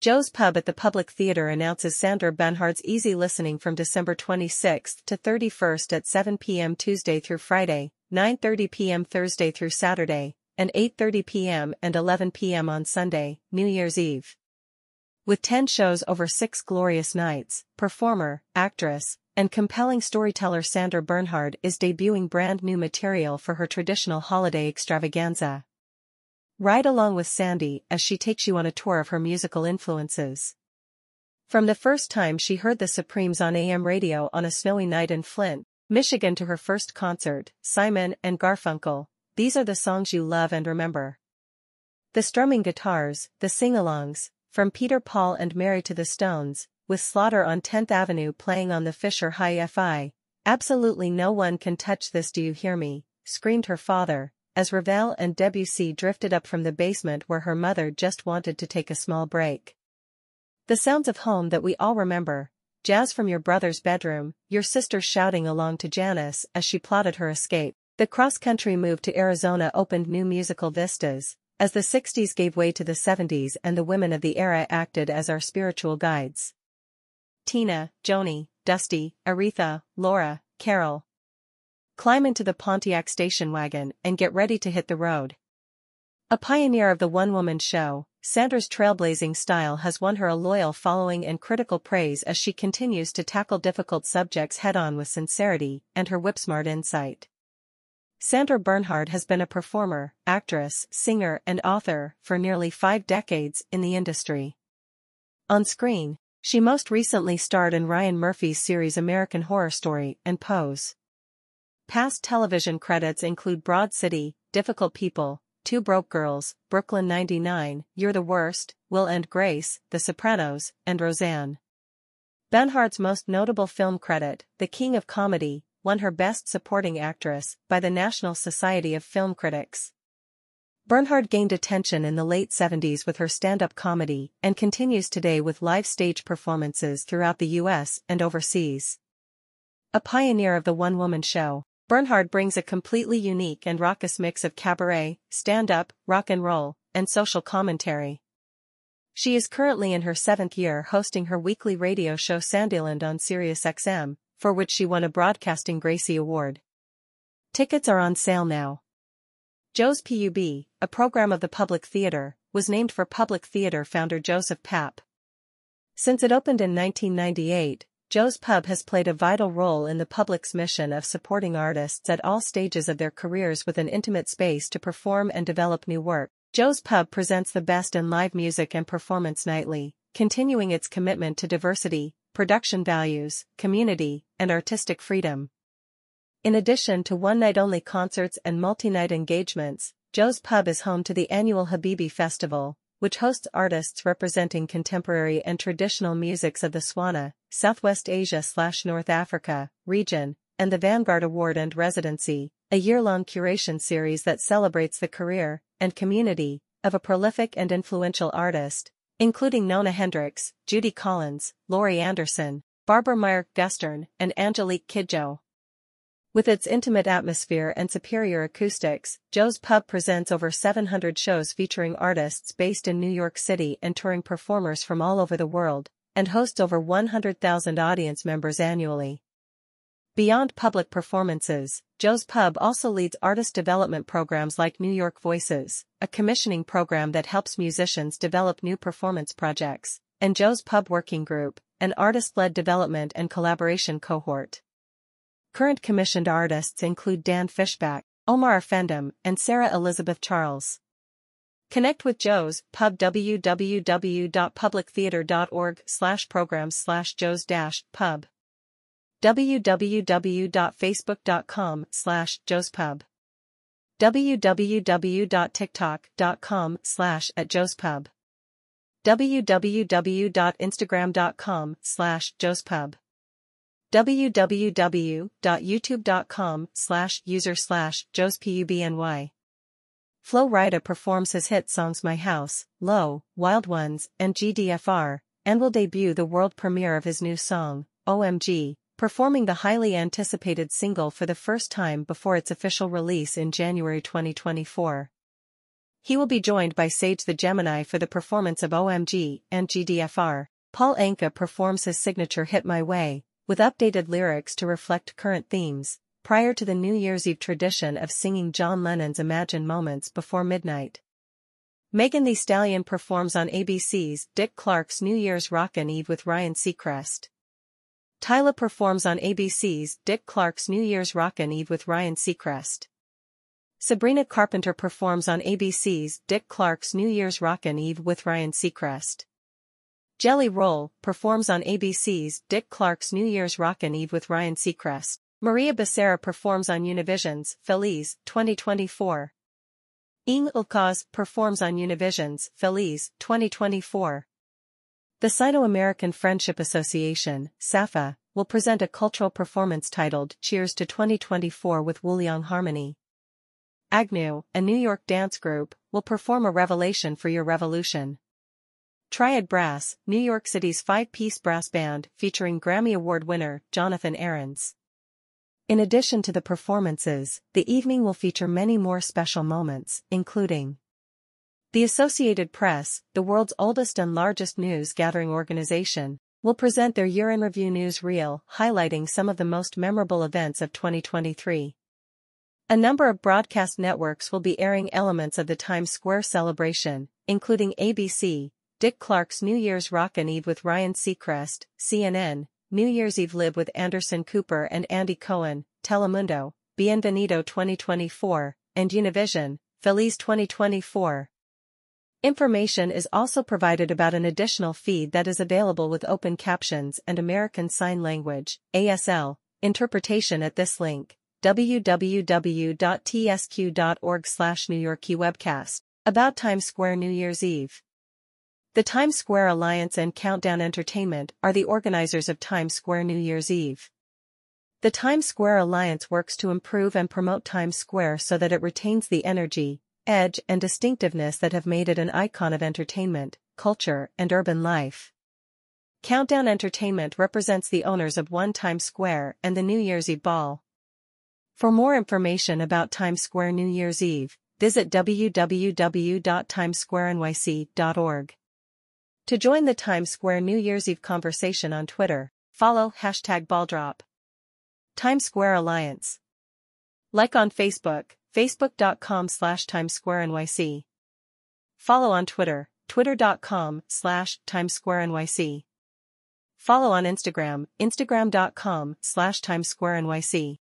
Joe's Pub at the Public Theater announces Sandra Bernhard's easy listening from December 26 to 31st at 7 p.m. Tuesday through Friday, 9.30 p.m. Thursday through Saturday, and 8.30 p.m. and 11 p.m. on Sunday, New Year's Eve. With 10 shows over six glorious nights, performer, actress, and compelling storyteller Sandra Bernhard is debuting brand new material for her traditional holiday extravaganza. Ride along with Sandy as she takes you on a tour of her musical influences. From the first time she heard the Supremes on AM radio on a snowy night in Flint, Michigan to her first concert, Simon and Garfunkel, these are the songs you love and remember. The strumming guitars, the sing-alongs, from Peter Paul and Mary to the Stones, with Slaughter on 10th Avenue playing on the Fisher Hi-Fi, absolutely no one can touch this do you hear me, screamed her father, as Ravel and Debussy drifted up from the basement where her mother just wanted to take a small break. The sounds of home that we all remember, jazz from your brother's bedroom, your sister shouting along to Janis as she plotted her escape. The cross-country move to Arizona opened new musical vistas, as the 60s gave way to the 70s and the women of the era acted as our spiritual guides. Tina, Joni, Dusty, Aretha, Laura, Carol, Climb into the Pontiac station wagon and get ready to hit the road. A pioneer of the one-woman show, Sandra's trailblazing style has won her a loyal following and critical praise as she continues to tackle difficult subjects head-on with sincerity and her whip-smart insight. Sandra Bernhard has been a performer, actress, singer and author for nearly five decades in the industry. On screen, she most recently starred in Ryan Murphy's series American Horror Story and Pose. Past television credits include Broad City, Difficult People, Two Broke Girls, Brooklyn 99, You're the Worst, Will and Grace, The Sopranos, and Roseanne. Bernhard's most notable film credit, The King of Comedy, won her Best Supporting Actress by the National Society of Film Critics. Bernhard gained attention in the late 70s with her stand-up comedy and continues today with live stage performances throughout the US and overseas. A pioneer of the one-woman show, Bernhard brings a completely unique and raucous mix of cabaret, stand-up, rock and roll, and social commentary. She is currently in her seventh year hosting her weekly radio show Sandyland on SiriusXM, for which she won a Broadcasting Gracie Award. Tickets are on sale now. Joe's Pub, a program of the Public Theater, was named for Public Theater founder Joseph Papp. Since it opened in 1998, Joe's Pub has played a vital role in the public's mission of supporting artists at all stages of their careers with an intimate space to perform and develop new work. Joe's Pub presents the best in live music and performance nightly, continuing its commitment to diversity, production values, community, and artistic freedom. In addition to one-night-only concerts and multi-night engagements, Joe's Pub is home to the annual Habibi Festival, which hosts artists representing contemporary and traditional musics of the Swana, Southwest Asia slash North Africa, region, and the Vanguard Award and Residency, a year-long curation series that celebrates the career and community of a prolific and influential artist, including Nona Hendryx, Judy Collins, Laurie Anderson, Barbara Maier Gustern, and Angelique Kidjo. With its intimate atmosphere and superior acoustics, Joe's Pub presents over 700 shows featuring artists based in New York City and touring performers from all over the world, and hosts over 100,000 audience members annually. Beyond public performances, Joe's Pub also leads artist development programs like New York Voices, a commissioning program that helps musicians develop new performance projects, and Joe's Pub Working Group, an artist-led development and collaboration cohort. Current commissioned artists include Dan Fishback, Omar Offendum, and Sarah Elizabeth Charles. Connect with Joe's Pub www.publictheater.org slash programs slash Joe's dash pub. www.facebook.com slash Joe's Pub. www.tiktok.com slash at Joe's Pub. www.instagram.com slash Joe's Pub. www.youtube.com slash user slash Joe's joespubny. Flo Rida performs his hit songs My House, Low, Wild Ones, and GDFR, and will debut the world premiere of his new song, OMG, performing the highly anticipated single for the first time before its official release in January 2024. He will be joined by Sage the Gemini for the performance of OMG and GDFR. Paul Anka performs his signature hit My Way, with updated lyrics to reflect current themes, prior to the New Year's Eve tradition of singing John Lennon's Imagine Moments before midnight. Megan Thee Stallion performs on ABC's Dick Clark's New Year's Rockin' Eve with Ryan Seacrest. Tyla performs on ABC's Dick Clark's New Year's Rockin' Eve with Ryan Seacrest. Sabrina Carpenter performs on ABC's Dick Clark's New Year's Rockin' Eve with Ryan Seacrest. Jelly Roll performs on ABC's Dick Clark's New Year's Rockin' Eve with Ryan Seacrest. Maria Becerra performs on Univision's Feliz 2024. Yng Lvcas performs on Univision's Feliz 2024. The Sino-American Friendship Association, SAFA, will present a cultural performance titled Cheers to 2024 with Wuliang Harmony. Agnew, a New York dance group, will perform a revelation for your revolution. Triad Brass, New York City's five-piece brass band featuring Grammy Award winner Jonathan Ahrens. In addition to the performances, the evening will feature many more special moments, including The Associated Press, the world's oldest and largest news gathering organization, will present their year-in review news reel highlighting some of the most memorable events of 2023. A number of broadcast networks will be airing elements of the Times Square celebration, including ABC, Dick Clark's New Year's Rockin' Eve with Ryan Seacrest, CNN, New Year's Eve Live with Anderson Cooper and Andy Cohen, Telemundo, Bienvenido 2024, and Univision, Feliz 2024. Information is also provided about an additional feed that is available with open captions and American Sign Language, ASL, interpretation at this link, www.tsq.org slash New webcast, about Times Square New Year's Eve. The Times Square Alliance and Countdown Entertainment are the organizers of Times Square New Year's Eve. The Times Square Alliance works to improve and promote Times Square so that it retains the energy, edge and distinctiveness that have made it an icon of entertainment, culture and urban life. Countdown Entertainment represents the owners of One Times Square and the New Year's Eve Ball. For more information about Times Square New Year's Eve, visit www.timessquarenyc.org. To join the Times Square New Year's Eve conversation on Twitter, follow hashtag balldrop. Times Square Alliance. Like on Facebook, facebook.com slash Times Square NYC. Follow on Twitter, twitter.com slash Times Square NYC. Follow on Instagram, instagram.com slash Times Square NYC.